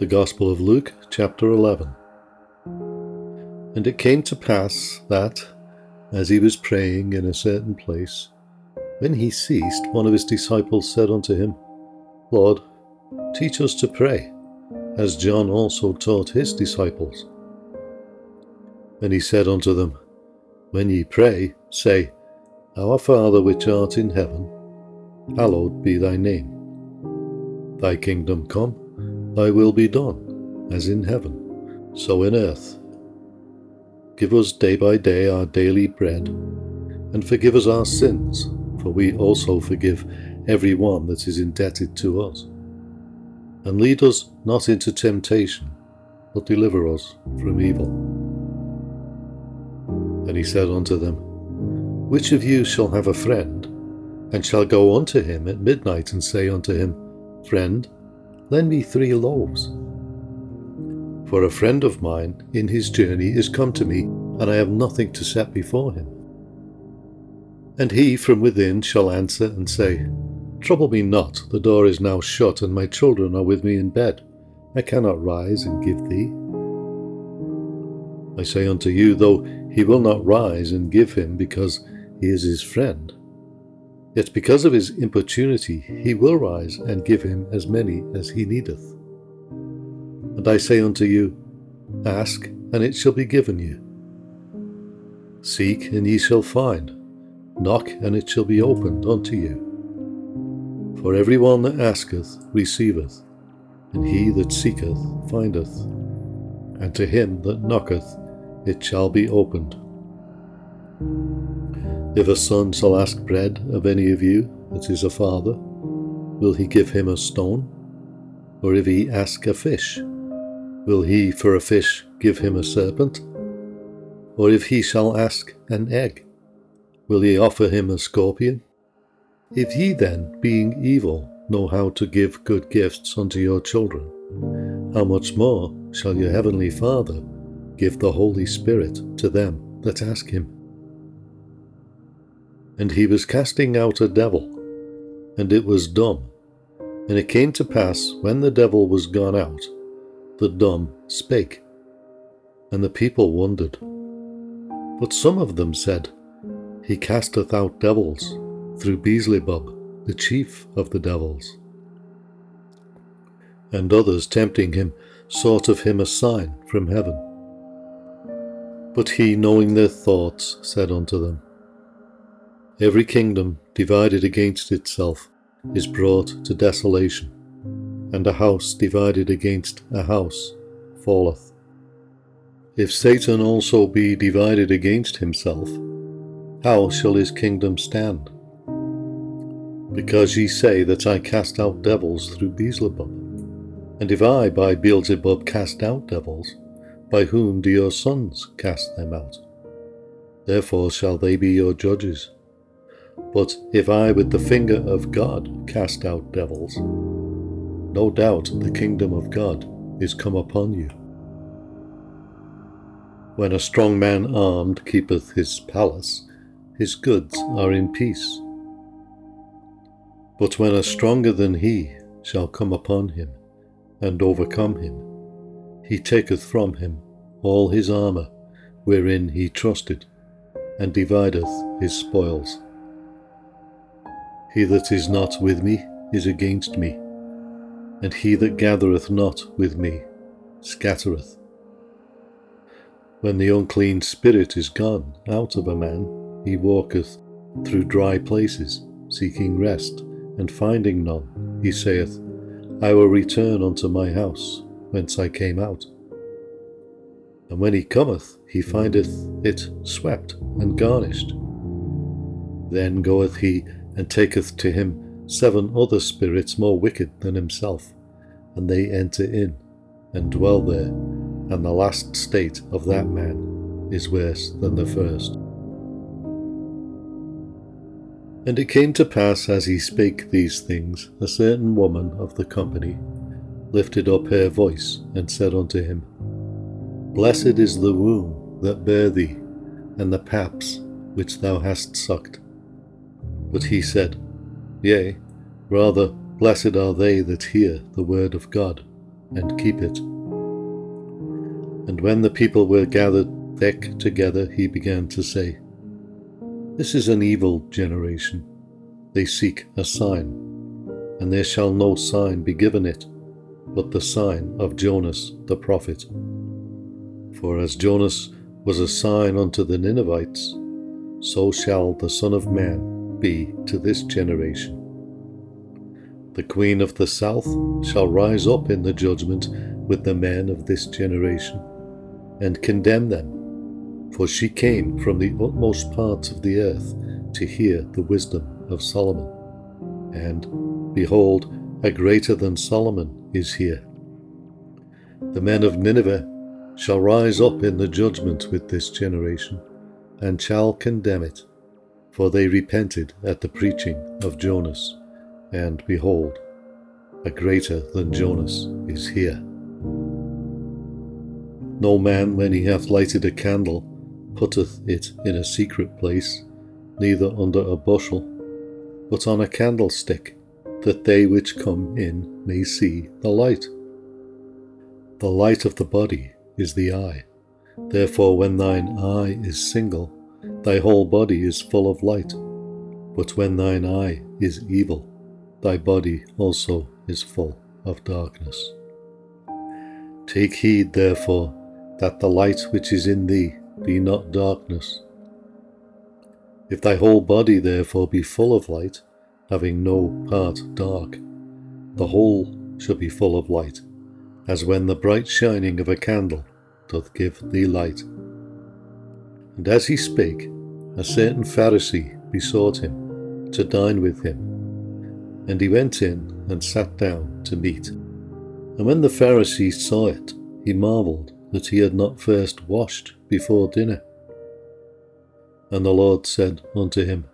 The Gospel of Luke, chapter 11. And it came to pass that, as he was praying in a certain place, when he ceased, one of his disciples said unto him, Lord, teach us to pray, as John also taught his disciples. And he said unto them, When ye pray, say, Our Father which art in heaven, hallowed be thy name. Thy kingdom come Thy will be done, as in heaven, so in earth. Give us day by day our daily bread, and forgive us our sins, for we also forgive every one that is indebted to us. And lead us not into temptation, but deliver us from evil. And he said unto them, Which of you shall have a friend, and shall go unto him at midnight and say unto him, Friend, Lend me three loaves. For a friend of mine in his journey is come to me, and I have nothing to set before him. And he from within shall answer and say, Trouble me not, the door is now shut, and my children are with me in bed. I cannot rise and give thee. I say unto you, though he will not rise and give him because he is his friend, Yet because of his importunity he will rise and give him as many as he needeth. And I say unto you, Ask, and it shall be given you. Seek, and ye shall find. Knock, and it shall be opened unto you. For every one that asketh receiveth, and he that seeketh findeth, and to him that knocketh it shall be opened. If a son shall ask bread of any of you that is a father, will he give him a stone? Or if he ask a fish, will he for a fish give him a serpent? Or if he shall ask an egg, will he offer him a scorpion? If ye then, being evil, know how to give good gifts unto your children, how much more shall your heavenly Father give the Holy Spirit to them that ask him? And he was casting out a devil, and it was dumb. And it came to pass, when the devil was gone out, the dumb spake. And the people wondered. But some of them said, He casteth out devils through Beelzebub, the chief of the devils. And others, tempting him, sought of him a sign from heaven. But he, knowing their thoughts, said unto them, Every kingdom divided against itself is brought to desolation, and a house divided against a house falleth. If Satan also be divided against himself, how shall his kingdom stand? Because ye say that I cast out devils through Beelzebub. And if I by Beelzebub cast out devils, by whom do your sons cast them out? Therefore shall they be your judges. But if I with the finger of God cast out devils, no doubt the kingdom of God is come upon you. When a strong man armed keepeth his palace, his goods are in peace. But when a stronger than he shall come upon him, and overcome him, he taketh from him all his armour wherein he trusted, and divideth his spoils. He that is not with me is against me, and he that gathereth not with me scattereth. When the unclean spirit is gone out of a man, he walketh through dry places, seeking rest, and finding none, he saith, I will return unto my house, whence I came out. And when he cometh, he findeth it swept and garnished. Then goeth he and taketh to him seven other spirits more wicked than himself, and they enter in and dwell there, and the last state of that man is worse than the first. And it came to pass as he spake these things, a certain woman of the company lifted up her voice and said unto him, Blessed is the womb that bare thee, and the paps which thou hast sucked. But he said, Yea, rather, blessed are they that hear the word of God, and keep it. And when the people were gathered thick together, he began to say, This is an evil generation. They seek a sign, and there shall no sign be given it, but the sign of Jonas the prophet. For as Jonas was a sign unto the Ninevites, so shall the Son of Man be to this generation. The Queen of the South shall rise up in the judgment with the men of this generation, and condemn them, for she came from the utmost parts of the earth to hear the wisdom of Solomon. And, behold, a greater than Solomon is here. The men of Nineveh shall rise up in the judgment with this generation, and shall condemn it, for they repented at the preaching of Jonas and behold, a greater than Jonas is here. No man, when he hath lighted a candle, putteth it in a secret place, neither under a bushel, but on a candlestick, that they which come in may see the light. The light of the body is the eye. Therefore, when thine eye is single, thy whole body is full of light. But when thine eye is evil, thy body also is full of darkness. Take heed, therefore, that the light which is in thee be not darkness. If thy whole body therefore be full of light, having no part dark, the whole shall be full of light, as when the bright shining of a candle doth give thee light. And as he spake, a certain Pharisee besought him to dine with him. And he went in and sat down to meat. And when the Pharisee saw it, he marvelled that he had not first washed before dinner. And the Lord said unto him,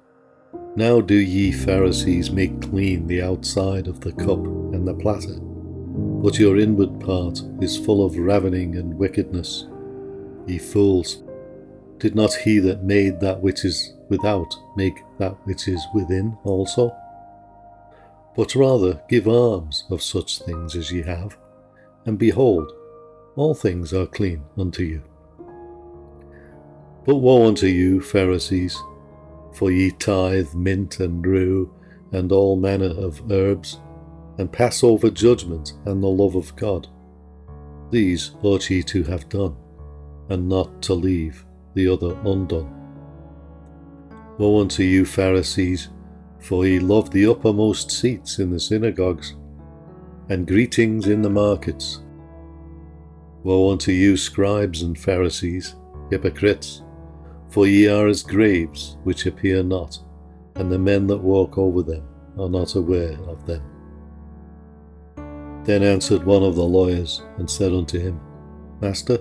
Now do ye Pharisees make clean the outside of the cup and the platter, but your inward part is full of ravening and wickedness. Ye fools, did not he that made that which is without make that which is within also? but rather give alms of such things as ye have, and behold, all things are clean unto you. But woe unto you, Pharisees, for ye tithe mint and rue, and all manner of herbs, and pass over judgment and the love of God. These ought ye to have done, and not to leave the other undone. Woe unto you, Pharisees, for ye love the uppermost seats in the synagogues, and greetings in the markets. Woe unto you, scribes and Pharisees, hypocrites, for ye are as graves which appear not, and the men that walk over them are not aware of them. Then answered one of the lawyers, and said unto him, Master,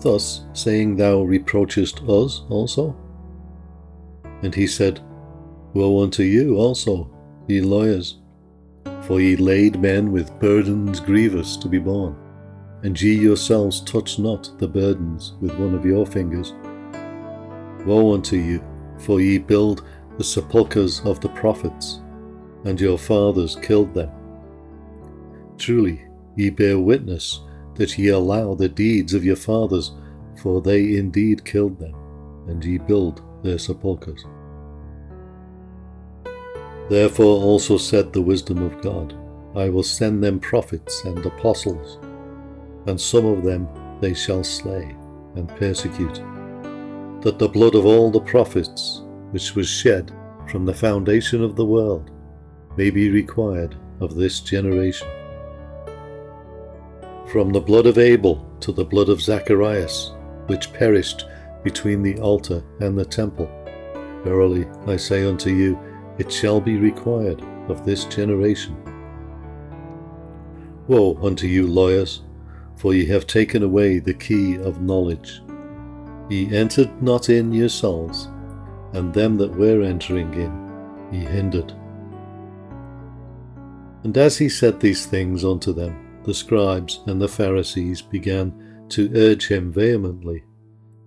thus saying thou reproachest us also? And he said, Woe unto you also, ye lawyers, for ye laid men with burdens grievous to be borne, and ye yourselves touch not the burdens with one of your fingers. Woe unto you, for ye build the sepulchres of the prophets, and your fathers killed them. Truly, ye bear witness that ye allow the deeds of your fathers, for they indeed killed them, and ye build their sepulchres. Therefore also said the wisdom of God, I will send them prophets and apostles, and some of them they shall slay and persecute, that the blood of all the prophets, which was shed from the foundation of the world, may be required of this generation. From the blood of Abel to the blood of Zacharias, which perished between the altar and the temple, verily I say unto you, it shall be required of this generation. Woe unto you, lawyers, for ye have taken away the key of knowledge. Ye entered not in yourselves, and them that were entering in ye hindered. And as he said these things unto them, the scribes and the Pharisees began to urge him vehemently,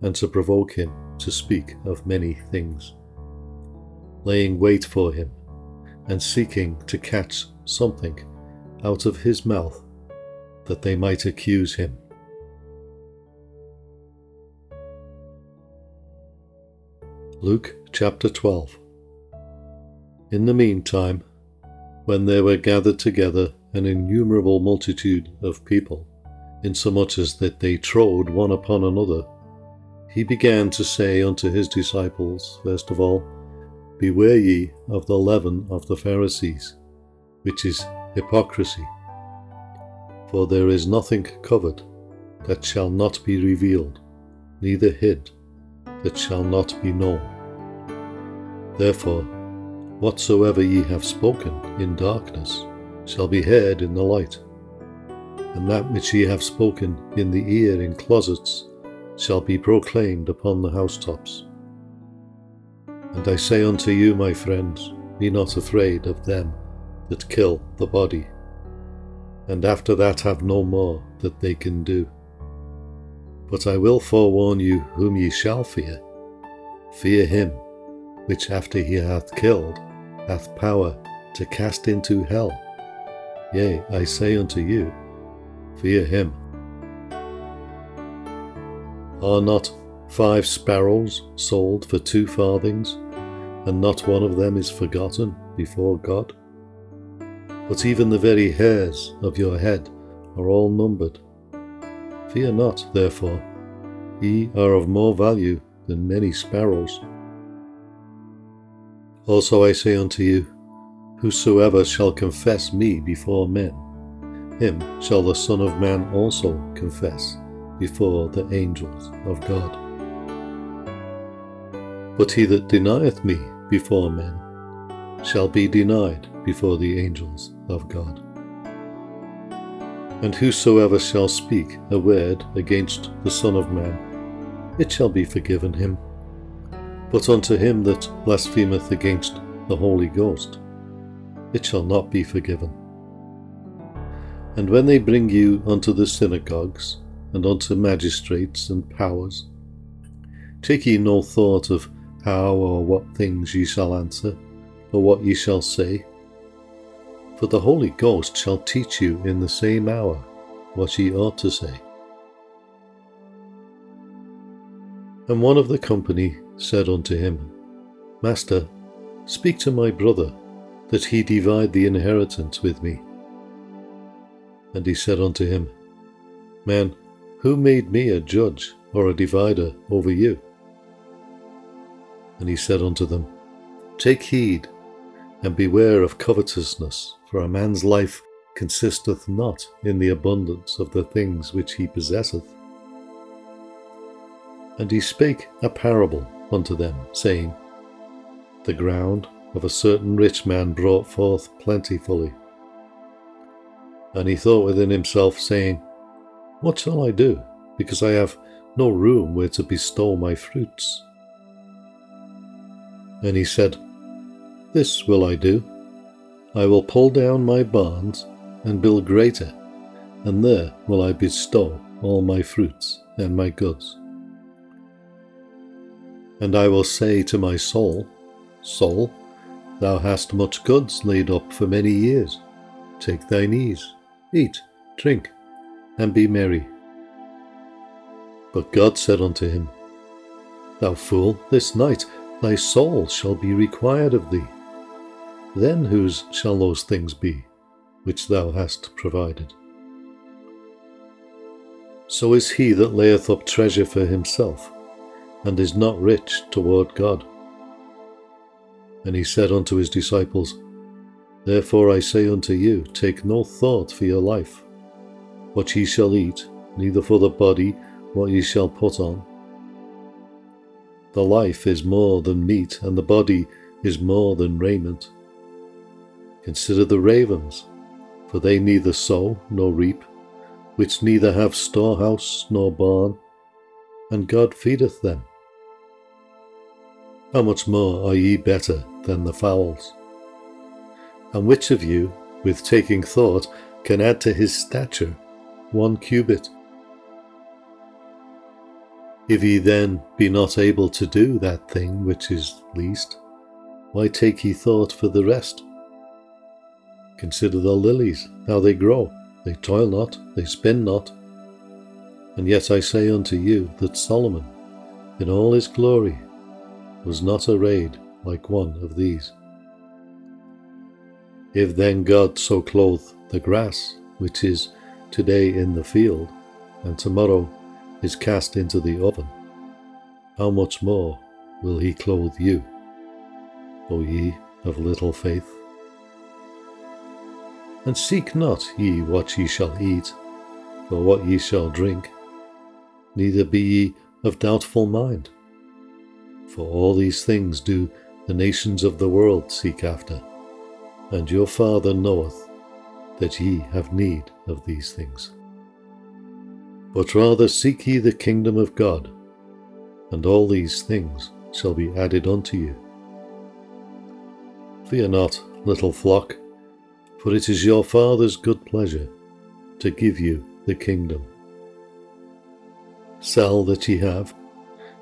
and to provoke him to speak of many things laying wait for him and seeking to catch something out of his mouth, that they might accuse him. Luke chapter 12 In the meantime, when there were gathered together an innumerable multitude of people, insomuch as that they trode one upon another, he began to say unto his disciples, first of all, Beware ye of the leaven of the Pharisees, which is hypocrisy. For there is nothing covered that shall not be revealed, neither hid that shall not be known. Therefore, whatsoever ye have spoken in darkness shall be heard in the light, and that which ye have spoken in the ear in closets shall be proclaimed upon the housetops. And I say unto you, my friends, be not afraid of them that kill the body, and after that have no more that they can do. But I will forewarn you whom ye shall fear. Fear him, which after he hath killed, hath power to cast into hell. Yea, I say unto you, fear him. Are not five sparrows sold for two farthings, and not one of them is forgotten before God? But even the very hairs of your head are all numbered. Fear not, therefore, ye are of more value than many sparrows. Also I say unto you, Whosoever shall confess me before men, him shall the Son of Man also confess before the angels of God. But he that denieth me before men shall be denied before the angels of God. And whosoever shall speak a word against the Son of Man, it shall be forgiven him. But unto him that blasphemeth against the Holy Ghost, it shall not be forgiven. And when they bring you unto the synagogues, and unto magistrates and powers. Take ye no thought of how or what things ye shall answer, or what ye shall say. For the Holy Ghost shall teach you in the same hour what ye ought to say. And one of the company said unto him, Master, speak to my brother, that he divide the inheritance with me. And he said unto him, Man, who made me a judge or a divider over you? And he said unto them, Take heed, and beware of covetousness, for a man's life consisteth not in the abundance of the things which he possesseth. And he spake a parable unto them, saying, The ground of a certain rich man brought forth plentifully. And he thought within himself, saying, what shall I do, because I have no room where to bestow my fruits? And he said, This will I do. I will pull down my barns and build greater, and there will I bestow all my fruits and my goods. And I will say to my soul, Soul, thou hast much goods laid up for many years. Take thine ease, eat, drink, and be merry. But God said unto him, Thou fool, this night thy soul shall be required of thee. Then whose shall those things be which thou hast provided? So is he that layeth up treasure for himself, and is not rich toward God. And he said unto his disciples, Therefore I say unto you, take no thought for your life what ye shall eat, neither for the body what ye shall put on. The life is more than meat, and the body is more than raiment. Consider the ravens, for they neither sow nor reap, which neither have storehouse nor barn, and God feedeth them. How much more are ye better than the fowls? And which of you, with taking thought, can add to his stature one cubit. If ye then be not able to do that thing which is least, why take ye thought for the rest? Consider the lilies, how they grow. they toil not, they spin not. And yet I say unto you that Solomon, in all his glory, was not arrayed like one of these. If then God so clothe the grass, which is today in the field, and tomorrow is cast into the oven, how much more will he clothe you, O ye of little faith? And seek not ye what ye shall eat, or what ye shall drink, neither be ye of doubtful mind. For all these things do the nations of the world seek after, and your Father knoweth that ye have need of these things. But rather seek ye the kingdom of God, and all these things shall be added unto you. Fear not, little flock for it is your Father's good pleasure to give you the kingdom. Sell that ye have,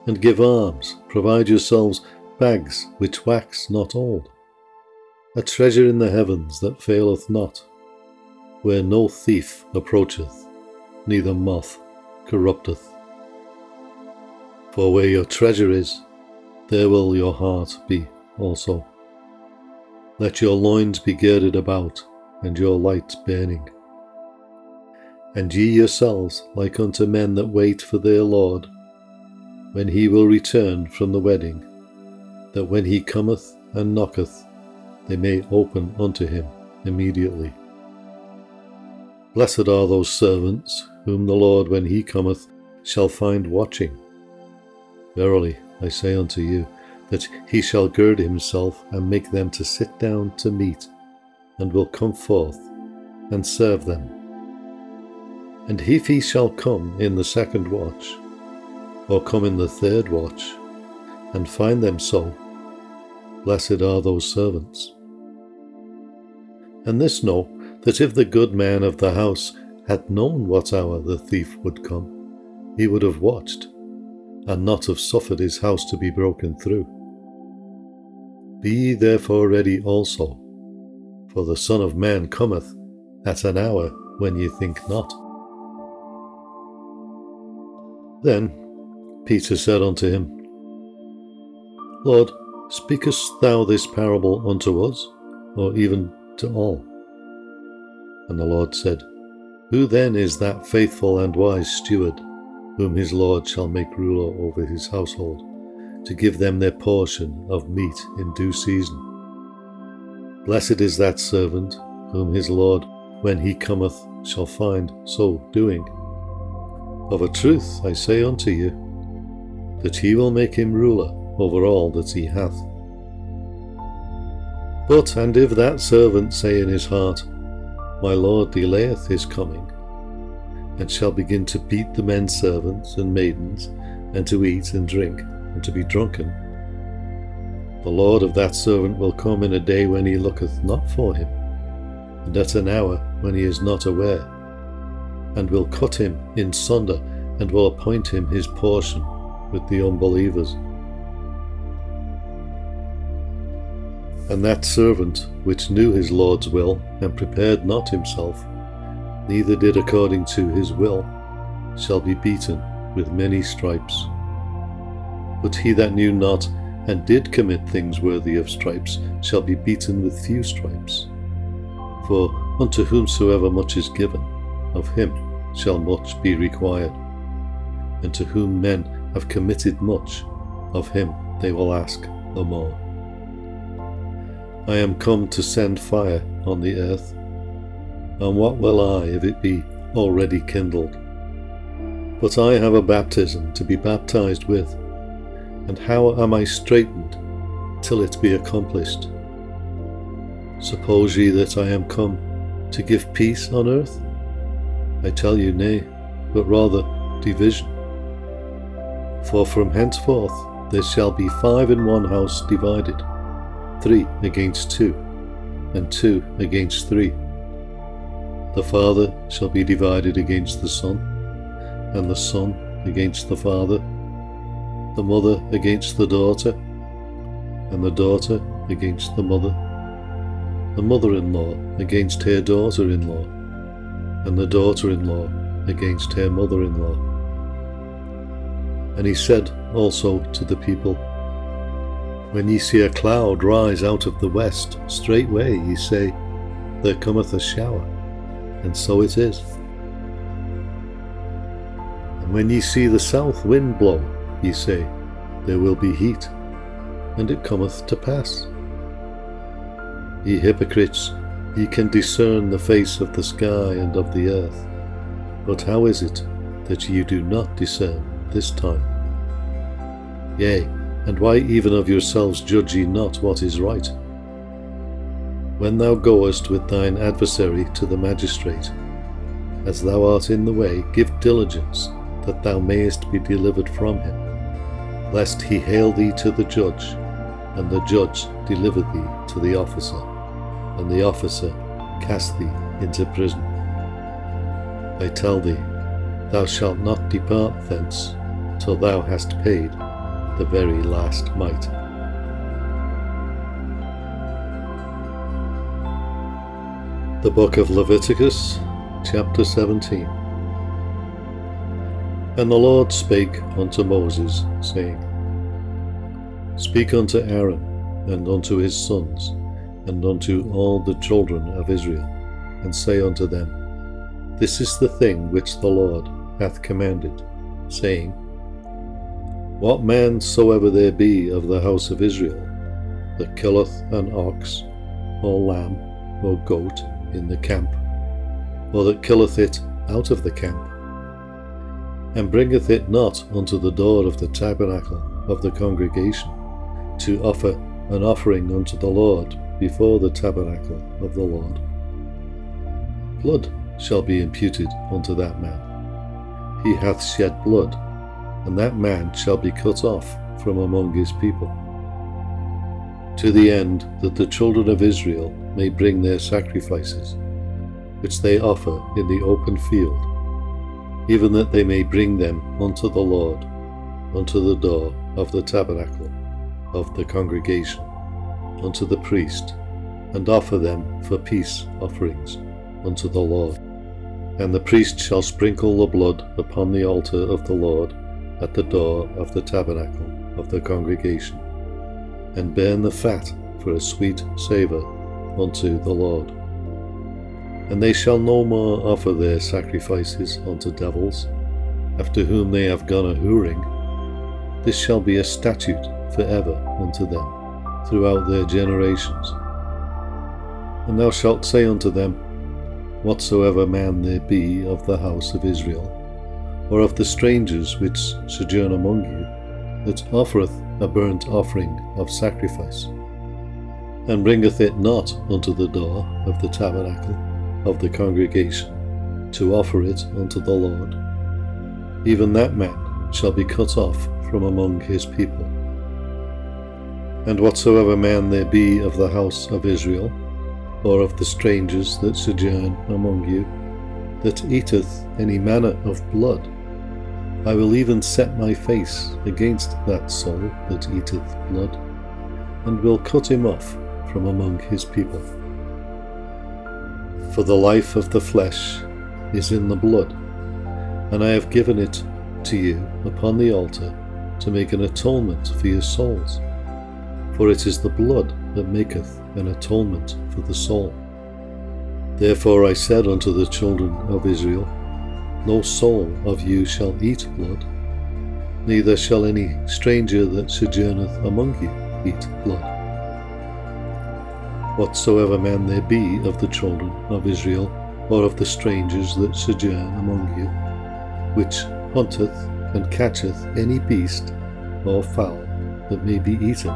and give alms, provide yourselves bags which wax not old, a treasure in the heavens that faileth not, where no thief approacheth, neither moth corrupteth. For where your treasure is, there will your heart be also. Let your loins be girded about and your lights burning. And ye yourselves like unto men that wait for their Lord, when he will return from the wedding, that when he cometh and knocketh, they may open unto him immediately. Blessed are those servants whom the Lord, when he cometh, shall find watching. Verily, I say unto you, that he shall gird himself and make them to sit down to meat and will come forth and serve them. And if he shall come in the second watch, or come in the third watch, and find them so, blessed are those servants. And this know that if the good man of the house had known what hour the thief would come, he would have watched, and not have suffered his house to be broken through. Be ye therefore ready also, for the Son of Man cometh at an hour when ye think not. Then Peter said unto him, Lord, speakest thou this parable unto us, or even to all? And the Lord said, Who then is that faithful and wise steward, whom his Lord shall make ruler over his household, to give them their portion of meat in due season? Blessed is that servant whom his Lord, when he cometh, shall find so doing. Of a truth I say unto you, that he will make him ruler over all that he hath. But and if that servant say in his heart, My Lord delayeth his coming, and shall begin to beat the men servants and maidens, and to eat and drink, and to be drunken, the Lord of that servant will come in a day when he looketh not for him, and at an hour when he is not aware, and will cut him in sunder, and will appoint him his portion with the unbelievers. And that servant which knew his Lord's will, and prepared not himself, neither did according to his will, shall be beaten with many stripes. But he that knew not, and did commit things worthy of stripes shall be beaten with few stripes. For unto whomsoever much is given, of him shall much be required. And to whom men have committed much, of him they will ask the more. I am come to send fire on the earth, and what will I if it be already kindled? But I have a baptism to be baptized with and how am I straitened till it be accomplished? Suppose ye that I am come to give peace on earth? I tell you, nay, but rather division. For from henceforth there shall be five in one house divided, three against two, and two against three. The Father shall be divided against the Son, and the Son against the Father, the mother against the daughter, and the daughter against the mother, the mother in law against her daughter in law, and the daughter in law against her mother in law. And he said also to the people, When ye see a cloud rise out of the west, straightway ye say, There cometh a shower, and so it is. And when ye see the south wind blow, ye say, There will be heat, and it cometh to pass. Ye hypocrites, ye can discern the face of the sky and of the earth. But how is it that ye do not discern this time? Yea, and why even of yourselves judge ye not what is right? When thou goest with thine adversary to the magistrate, as thou art in the way, give diligence that thou mayest be delivered from him, lest he hail thee to the judge, and the judge deliver thee to the officer, and the officer cast thee into prison. I tell thee, thou shalt not depart thence till thou hast paid the very last mite. The Book of Leviticus, chapter 17. And the Lord spake unto Moses, saying, Speak unto Aaron, and unto his sons, and unto all the children of Israel, and say unto them, This is the thing which the Lord hath commanded, saying, What man soever there be of the house of Israel, that killeth an ox, or lamb, or goat in the camp, or that killeth it out of the camp, and bringeth it not unto the door of the tabernacle of the congregation, to offer an offering unto the Lord before the tabernacle of the Lord. Blood shall be imputed unto that man. He hath shed blood, and that man shall be cut off from among his people. To the end that the children of Israel may bring their sacrifices, which they offer in the open field even that they may bring them unto the Lord, unto the door of the tabernacle of the congregation, unto the priest, and offer them for peace offerings unto the Lord. And the priest shall sprinkle the blood upon the altar of the Lord at the door of the tabernacle of the congregation, and burn the fat for a sweet savour unto the Lord. And they shall no more offer their sacrifices unto devils, after whom they have gone a whoring. This shall be a statute for ever unto them, throughout their generations. And thou shalt say unto them, Whatsoever man there be of the house of Israel, or of the strangers which sojourn among you, that offereth a burnt offering of sacrifice, and bringeth it not unto the door of the tabernacle, of the congregation to offer it unto the Lord. Even that man shall be cut off from among his people. And whatsoever man there be of the house of Israel, or of the strangers that sojourn among you, that eateth any manner of blood, I will even set my face against that soul that eateth blood, and will cut him off from among his people. For the life of the flesh is in the blood, and I have given it to you upon the altar to make an atonement for your souls. For it is the blood that maketh an atonement for the soul. Therefore I said unto the children of Israel, No soul of you shall eat blood, neither shall any stranger that sojourneth among you eat blood whatsoever man there be of the children of Israel, or of the strangers that sojourn among you, which hunteth and catcheth any beast or fowl that may be eaten,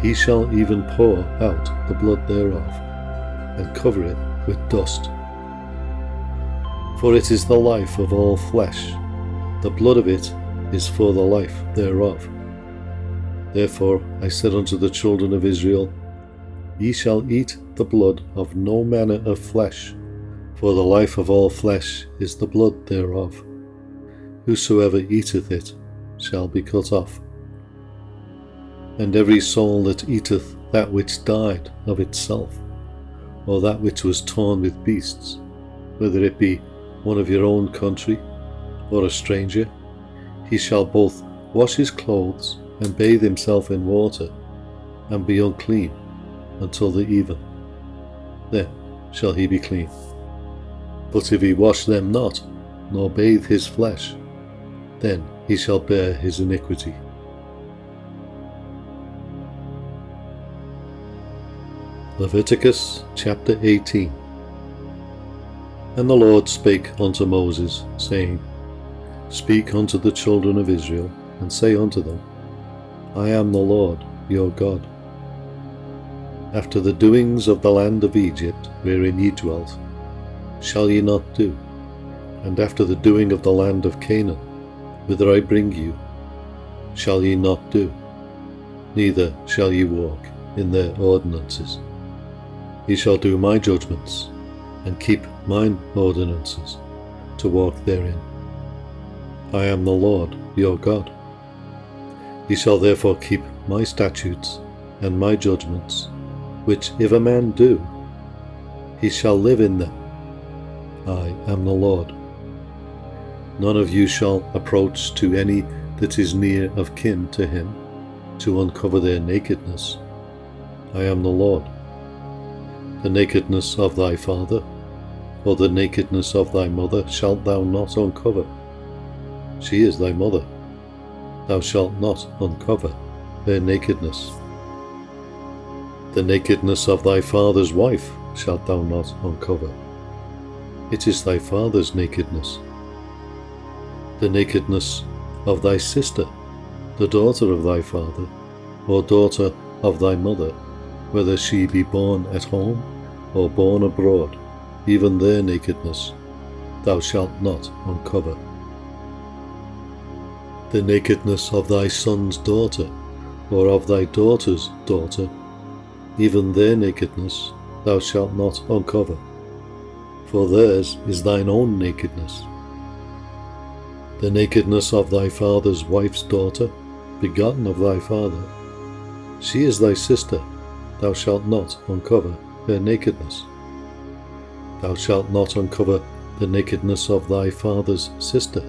he shall even pour out the blood thereof, and cover it with dust. For it is the life of all flesh, the blood of it is for the life thereof. Therefore I said unto the children of Israel, Ye shall eat the blood of no manner of flesh, for the life of all flesh is the blood thereof. Whosoever eateth it shall be cut off. And every soul that eateth that which died of itself, or that which was torn with beasts, whether it be one of your own country or a stranger, he shall both wash his clothes and bathe himself in water, and be unclean until the even. Then shall he be clean. But if he wash them not, nor bathe his flesh, then he shall bear his iniquity. Leviticus chapter 18 And the Lord spake unto Moses, saying, Speak unto the children of Israel, and say unto them, I am the Lord your God. After the doings of the land of Egypt, wherein ye dwelt, shall ye not do, and after the doing of the land of Canaan, whither I bring you, shall ye not do, neither shall ye walk in their ordinances. Ye shall do my judgments, and keep mine ordinances, to walk therein. I am the Lord your God. Ye shall therefore keep my statutes and my judgments, which if a man do, he shall live in them. I am the Lord. None of you shall approach to any that is near of kin to him, to uncover their nakedness. I am the Lord. The nakedness of thy father, or the nakedness of thy mother, shalt thou not uncover. She is thy mother thou shalt not uncover their nakedness. The nakedness of thy father's wife shalt thou not uncover. It is thy father's nakedness. The nakedness of thy sister, the daughter of thy father, or daughter of thy mother, whether she be born at home or born abroad, even their nakedness thou shalt not uncover the nakedness of thy son's daughter, or of thy daughter's daughter, even their nakedness thou shalt not uncover, for theirs is thine own nakedness. The nakedness of thy father's wife's daughter, begotten of thy father, she is thy sister, thou shalt not uncover her nakedness. Thou shalt not uncover the nakedness of thy father's sister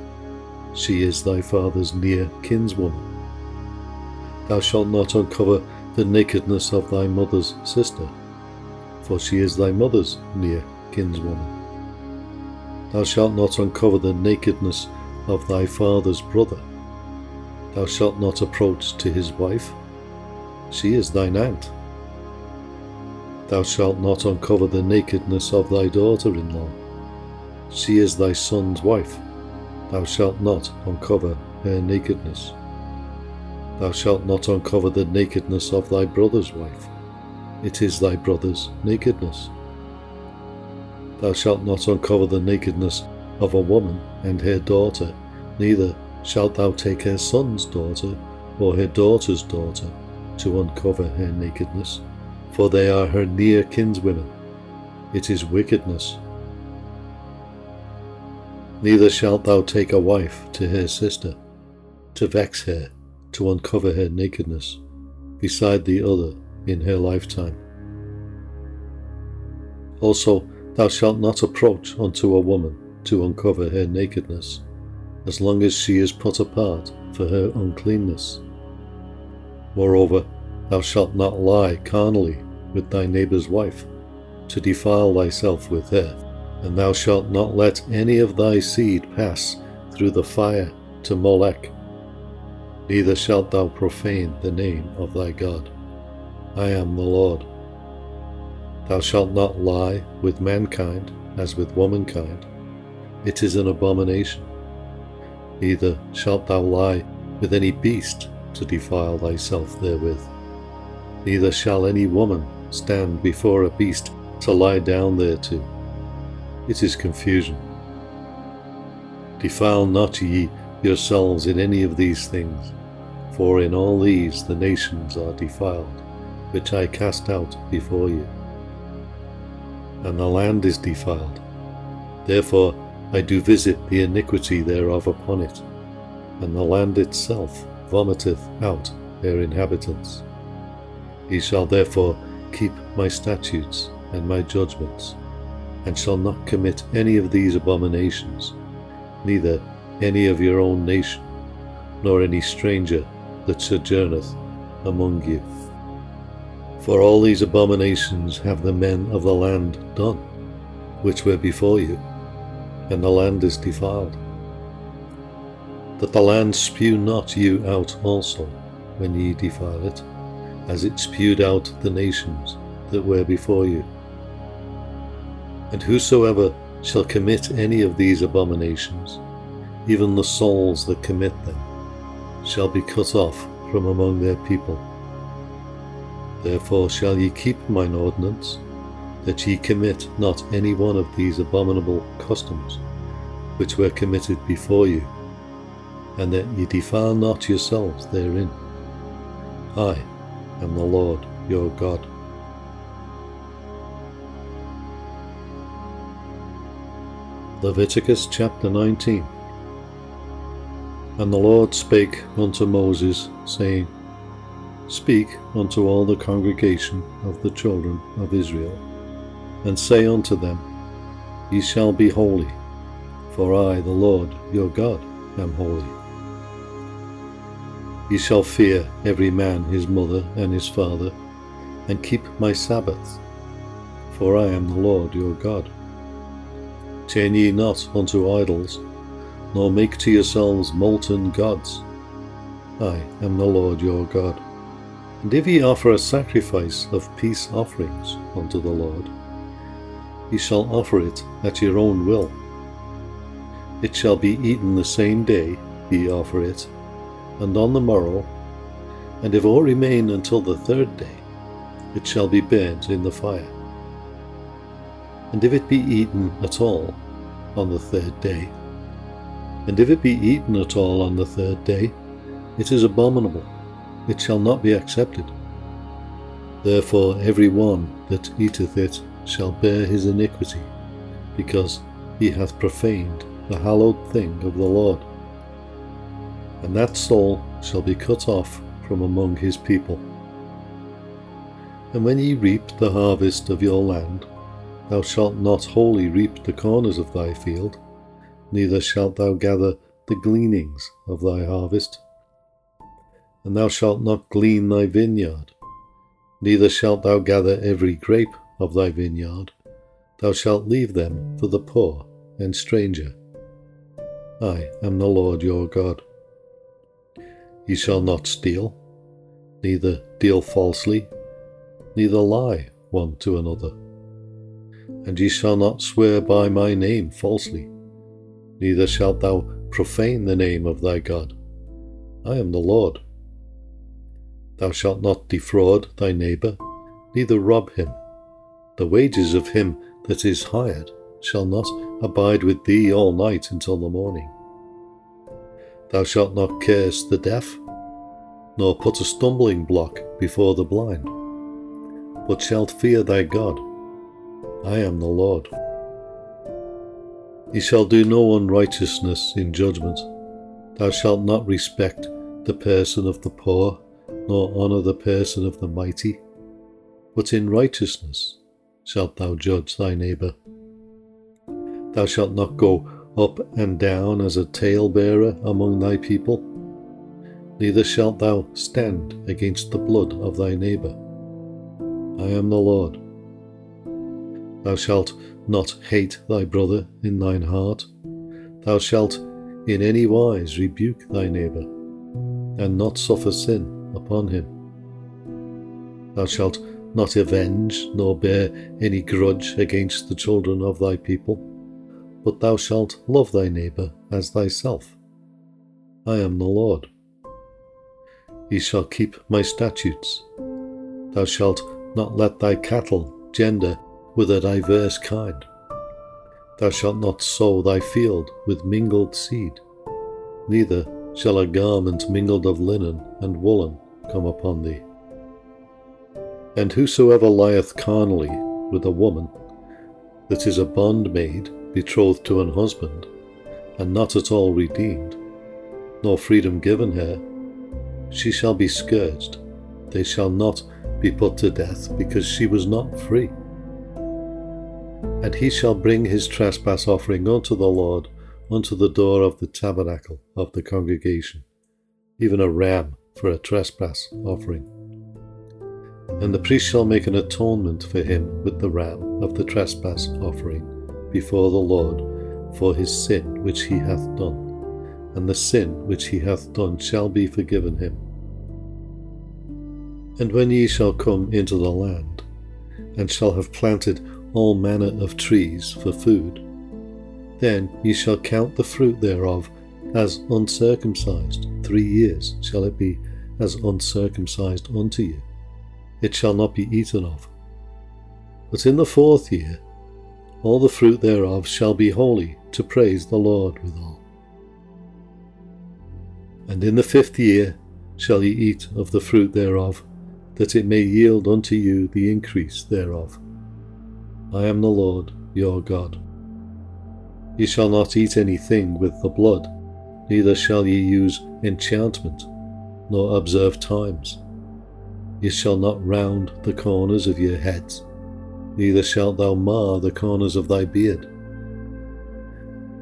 she is thy father's near kinswoman. Thou shalt not uncover the nakedness of thy mother's sister, for she is thy mother's near kinswoman. Thou shalt not uncover the nakedness of thy father's brother. Thou shalt not approach to his wife, she is thine aunt. Thou shalt not uncover the nakedness of thy daughter in law, she is thy son's wife. Thou shalt not uncover her nakedness. Thou shalt not uncover the nakedness of thy brother's wife. It is thy brother's nakedness. Thou shalt not uncover the nakedness of a woman and her daughter, neither shalt thou take her son's daughter or her daughter's daughter to uncover her nakedness, for they are her near kinswomen. It is wickedness Neither shalt thou take a wife to her sister, to vex her, to uncover her nakedness, beside the other in her lifetime. Also, thou shalt not approach unto a woman to uncover her nakedness, as long as she is put apart for her uncleanness. Moreover, thou shalt not lie carnally with thy neighbour's wife, to defile thyself with her and thou shalt not let any of thy seed pass through the fire to Molech, neither shalt thou profane the name of thy God. I am the Lord. Thou shalt not lie with mankind as with womankind. It is an abomination. Neither shalt thou lie with any beast to defile thyself therewith. Neither shall any woman stand before a beast to lie down thereto it is confusion. Defile not ye yourselves in any of these things, for in all these the nations are defiled, which I cast out before you. And the land is defiled. Therefore I do visit the iniquity thereof upon it, and the land itself vomiteth out their inhabitants. Ye shall therefore keep my statutes and my judgments and shall not commit any of these abominations, neither any of your own nation, nor any stranger that sojourneth among you. For all these abominations have the men of the land done, which were before you, and the land is defiled. That the land spew not you out also, when ye defile it, as it spewed out the nations that were before you. And whosoever shall commit any of these abominations, even the souls that commit them, shall be cut off from among their people. Therefore shall ye keep mine ordinance, that ye commit not any one of these abominable customs, which were committed before you, and that ye defile not yourselves therein. I am the Lord your God. Leviticus chapter 19 And the Lord spake unto Moses, saying, Speak unto all the congregation of the children of Israel, and say unto them, Ye shall be holy, for I, the Lord your God, am holy. Ye shall fear every man his mother and his father, and keep my Sabbaths, for I am the Lord your God. Turn ye not unto idols, nor make to yourselves molten gods. I am the Lord your God. And if ye offer a sacrifice of peace offerings unto the Lord, ye shall offer it at your own will. It shall be eaten the same day ye offer it, and on the morrow, and if all remain until the third day, it shall be burnt in the fire. And if it be eaten at all on the third day, and if it be eaten at all on the third day, it is abominable, it shall not be accepted. Therefore every one that eateth it shall bear his iniquity, because he hath profaned the hallowed thing of the Lord. And that soul shall be cut off from among his people. And when ye reap the harvest of your land, Thou shalt not wholly reap the corners of thy field, neither shalt thou gather the gleanings of thy harvest. And thou shalt not glean thy vineyard, neither shalt thou gather every grape of thy vineyard. Thou shalt leave them for the poor and stranger. I am the Lord your God. Ye shall not steal, neither deal falsely, neither lie one to another and ye shall not swear by my name falsely, neither shalt thou profane the name of thy God. I am the Lord. Thou shalt not defraud thy neighbour, neither rob him. The wages of him that is hired shall not abide with thee all night until the morning. Thou shalt not curse the deaf, nor put a stumbling block before the blind, but shalt fear thy God I am the Lord. He shall do no unrighteousness in judgment. Thou shalt not respect the person of the poor, nor honour the person of the mighty, but in righteousness shalt thou judge thy neighbour. Thou shalt not go up and down as a talebearer among thy people, neither shalt thou stand against the blood of thy neighbour. I am the Lord. Thou shalt not hate thy brother in thine heart. Thou shalt in any wise rebuke thy neighbour, and not suffer sin upon him. Thou shalt not avenge nor bear any grudge against the children of thy people, but thou shalt love thy neighbour as thyself. I am the Lord. Ye shall keep my statutes. Thou shalt not let thy cattle gender with a diverse kind. Thou shalt not sow thy field with mingled seed, neither shall a garment mingled of linen and woolen come upon thee. And whosoever lieth carnally with a woman that is a bondmaid betrothed to an husband, and not at all redeemed, nor freedom given her, she shall be scourged. They shall not be put to death because she was not free And he shall bring his trespass offering unto the Lord unto the door of the tabernacle of the congregation, even a ram for a trespass offering. And the priest shall make an atonement for him with the ram of the trespass offering before the Lord for his sin which he hath done, and the sin which he hath done shall be forgiven him. And when ye shall come into the land, and shall have planted all manner of trees for food, then ye shall count the fruit thereof as uncircumcised. Three years shall it be as uncircumcised unto you. It shall not be eaten of. But in the fourth year, all the fruit thereof shall be holy to praise the Lord withal. And in the fifth year shall ye eat of the fruit thereof, that it may yield unto you the increase thereof. I am the Lord your God. Ye shall not eat anything with the blood, neither shall ye use enchantment, nor observe times. Ye shall not round the corners of your heads, neither shalt thou mar the corners of thy beard.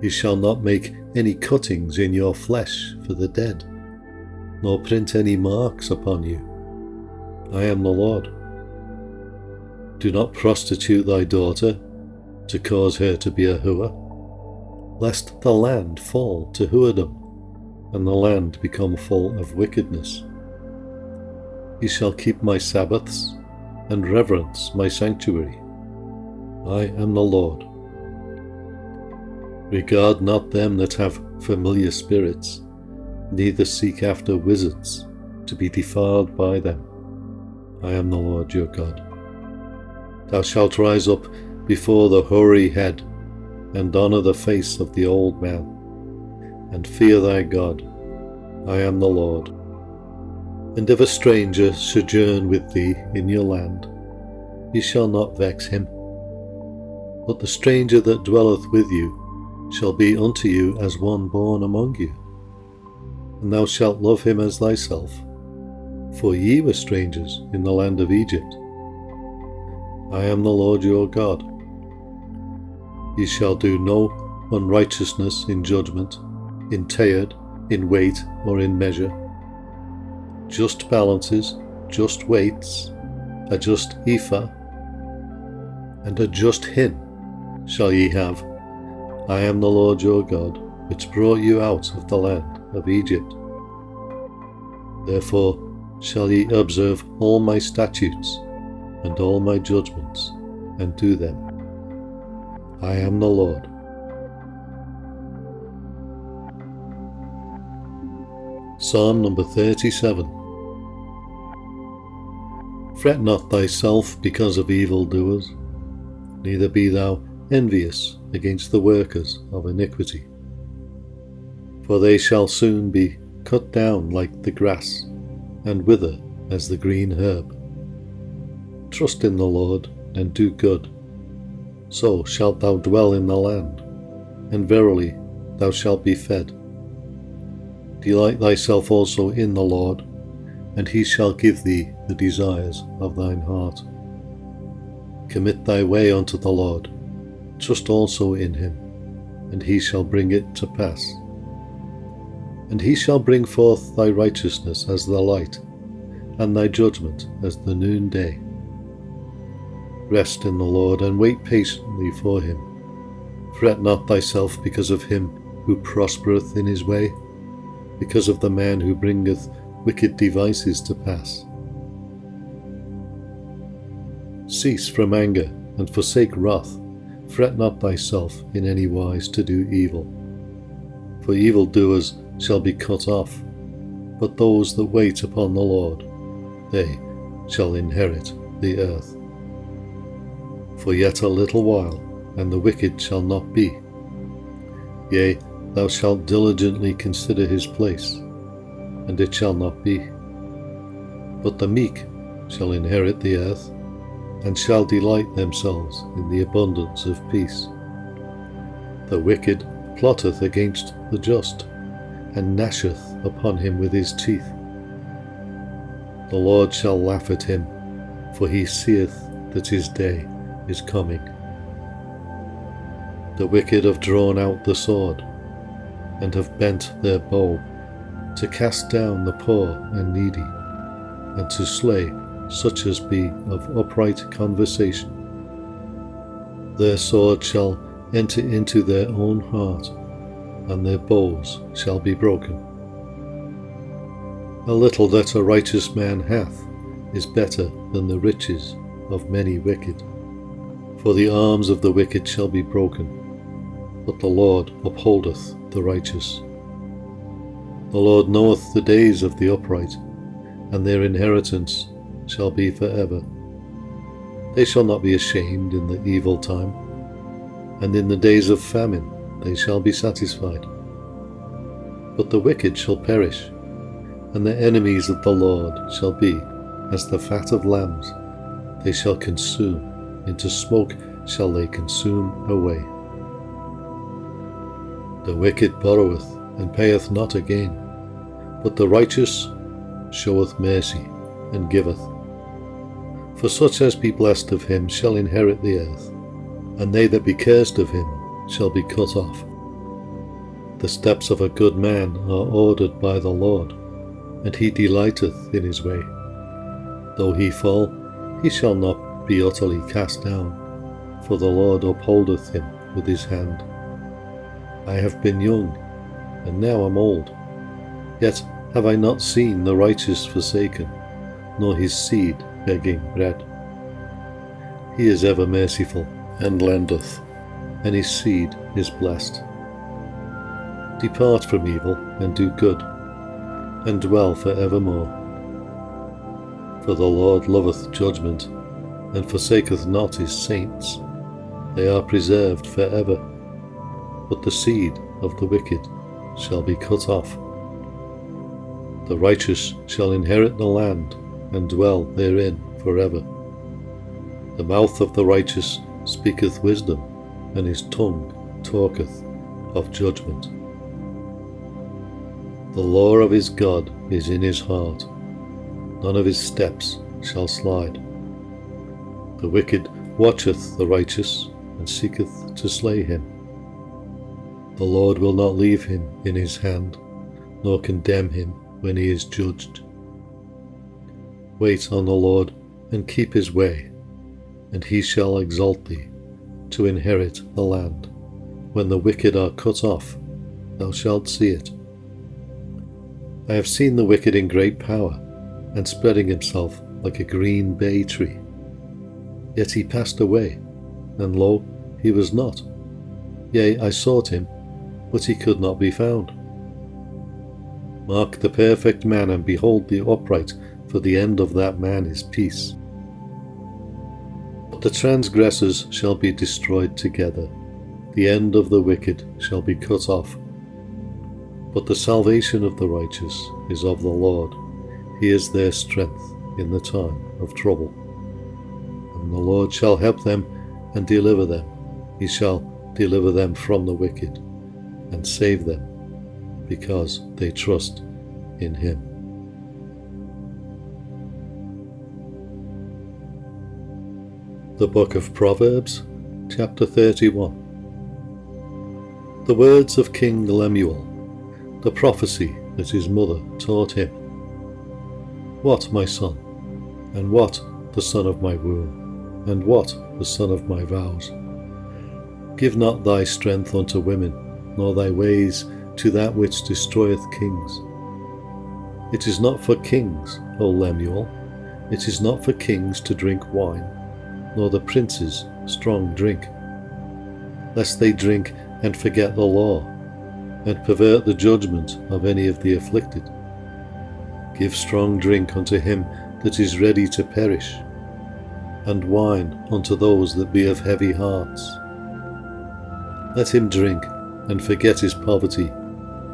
Ye shall not make any cuttings in your flesh for the dead, nor print any marks upon you. I am the Lord. Do not prostitute thy daughter to cause her to be a whore lest the land fall to whoredom, and the land become full of wickedness. Ye shall keep my Sabbaths, and reverence my sanctuary. I am the Lord. Regard not them that have familiar spirits, neither seek after wizards, to be defiled by them. I am the Lord your God. Thou shalt rise up before the hoary head and honour the face of the old man, and fear thy God. I am the Lord. And if a stranger sojourn with thee in your land, ye shall not vex him. But the stranger that dwelleth with you shall be unto you as one born among you, and thou shalt love him as thyself. For ye were strangers in the land of Egypt. I am the Lord your God Ye shall do no unrighteousness in judgment, in meteyard, in weight, or in measure. Just balances, just weights, a just ephah, and a just hin shall ye have. I am the Lord your God, which brought you out of the land of Egypt. Therefore shall ye observe all my statutes and all my judgments, and do them. I am the Lord. Psalm number 37 Fret not thyself because of evildoers, neither be thou envious against the workers of iniquity. For they shall soon be cut down like the grass, and wither as the green herb. Trust in the Lord, and do good so shalt thou dwell in the land, and verily thou shalt be fed. Delight thyself also in the Lord, and he shall give thee the desires of thine heart. Commit thy way unto the Lord, trust also in him, and he shall bring it to pass. And he shall bring forth thy righteousness as the light, and thy judgment as the noonday. Rest in the Lord and wait patiently for him. Fret not thyself because of him who prospereth in his way, because of the man who bringeth wicked devices to pass. Cease from anger and forsake wrath. Fret not thyself in any wise to do evil. For evildoers shall be cut off, but those that wait upon the Lord, they shall inherit the earth. For yet a little while, and the wicked shall not be. Yea, thou shalt diligently consider his place, and it shall not be. But the meek shall inherit the earth, and shall delight themselves in the abundance of peace. The wicked plotteth against the just, and gnasheth upon him with his teeth. The Lord shall laugh at him, for he seeth that his day is coming. The wicked have drawn out the sword, and have bent their bow, to cast down the poor and needy, and to slay such as be of upright conversation. Their sword shall enter into their own heart, and their bows shall be broken. A little that a righteous man hath is better than the riches of many wicked. For the arms of the wicked shall be broken, but the Lord upholdeth the righteous. The Lord knoweth the days of the upright, and their inheritance shall be for ever. They shall not be ashamed in the evil time, and in the days of famine they shall be satisfied. But the wicked shall perish, and the enemies of the Lord shall be as the fat of lambs. They shall consume, into smoke shall they consume away. The wicked borroweth and payeth not again, but the righteous showeth mercy and giveth. For such as be blessed of him shall inherit the earth, and they that be cursed of him shall be cut off. The steps of a good man are ordered by the Lord, and he delighteth in his way. Though he fall, he shall not be utterly cast down, for the Lord upholdeth him with his hand. I have been young, and now am old, yet have I not seen the righteous forsaken, nor his seed begging bread. He is ever merciful, and lendeth, and his seed is blessed. Depart from evil, and do good, and dwell for evermore. For the Lord loveth judgment, and forsaketh not his saints. They are preserved for ever. But the seed of the wicked shall be cut off. The righteous shall inherit the land, and dwell therein for ever. The mouth of the righteous speaketh wisdom, and his tongue talketh of judgment. The law of his God is in his heart none of his steps shall slide. The wicked watcheth the righteous, and seeketh to slay him. The Lord will not leave him in his hand, nor condemn him when he is judged. Wait on the Lord, and keep his way, and he shall exalt thee to inherit the land. When the wicked are cut off, thou shalt see it. I have seen the wicked in great power and spreading himself like a green bay tree. Yet he passed away, and lo, he was not. Yea, I sought him, but he could not be found. Mark the perfect man, and behold the upright, for the end of that man is peace. But the transgressors shall be destroyed together, the end of the wicked shall be cut off. But the salvation of the righteous is of the Lord he is their strength in the time of trouble. And the Lord shall help them and deliver them. He shall deliver them from the wicked and save them because they trust in him. The Book of Proverbs, chapter 31. The words of King Lemuel, the prophecy that his mother taught him. What, my son? And what, the son of my womb? And what, the son of my vows? Give not thy strength unto women, nor thy ways to that which destroyeth kings. It is not for kings, O Lemuel, it is not for kings to drink wine, nor the princes strong drink, lest they drink and forget the law, and pervert the judgment of any of the afflicted. Give strong drink unto him that is ready to perish, and wine unto those that be of heavy hearts. Let him drink and forget his poverty,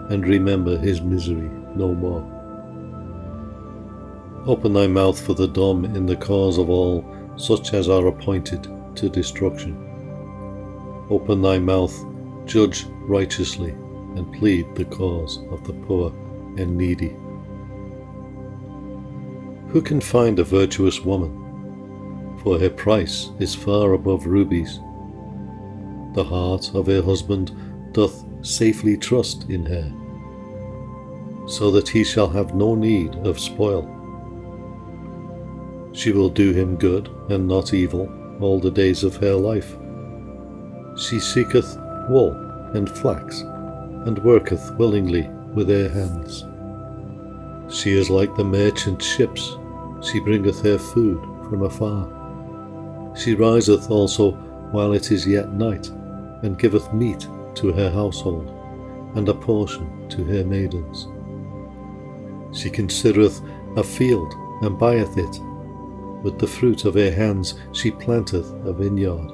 and remember his misery no more. Open thy mouth for the dumb in the cause of all such as are appointed to destruction. Open thy mouth, judge righteously, and plead the cause of the poor and needy. Who can find a virtuous woman? For her price is far above rubies. The heart of her husband doth safely trust in her, so that he shall have no need of spoil. She will do him good and not evil all the days of her life. She seeketh wool and flax, and worketh willingly with her hands. She is like the merchant ships, she bringeth her food from afar. She riseth also while it is yet night, and giveth meat to her household, and a portion to her maidens. She considereth a field, and buyeth it. With the fruit of her hands she planteth a vineyard.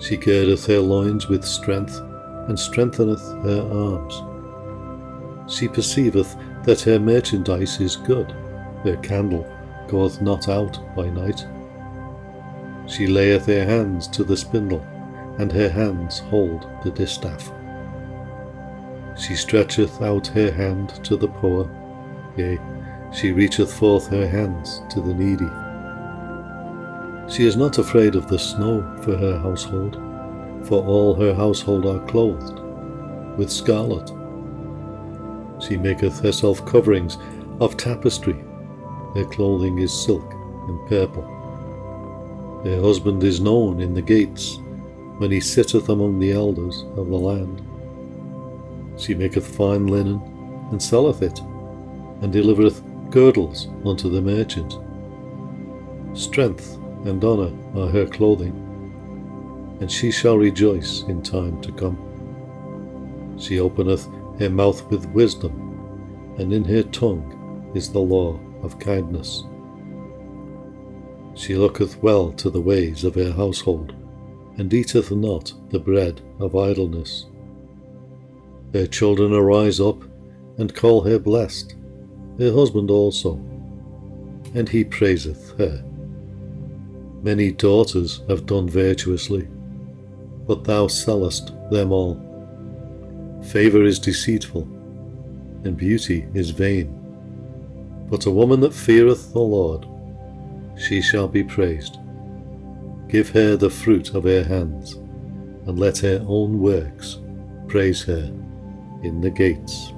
She girdeth her loins with strength, and strengtheneth her arms. She perceiveth that her merchandise is good, her candle goeth not out by night. She layeth her hands to the spindle, and her hands hold the distaff. She stretcheth out her hand to the poor, yea, she reacheth forth her hands to the needy. She is not afraid of the snow for her household, for all her household are clothed with scarlet. She maketh herself coverings of tapestry, her clothing is silk and purple. Her husband is known in the gates, when he sitteth among the elders of the land. She maketh fine linen, and selleth it, and delivereth girdles unto the merchant. Strength and honour are her clothing, and she shall rejoice in time to come. She openeth her mouth with wisdom, and in her tongue is the law of kindness. She looketh well to the ways of her household, and eateth not the bread of idleness. Her children arise up and call her blessed, her husband also, and he praiseth her. Many daughters have done virtuously, but thou sellest them all. Favour is deceitful, and beauty is vain. But a woman that feareth the Lord, she shall be praised. Give her the fruit of her hands, and let her own works praise her in the gates.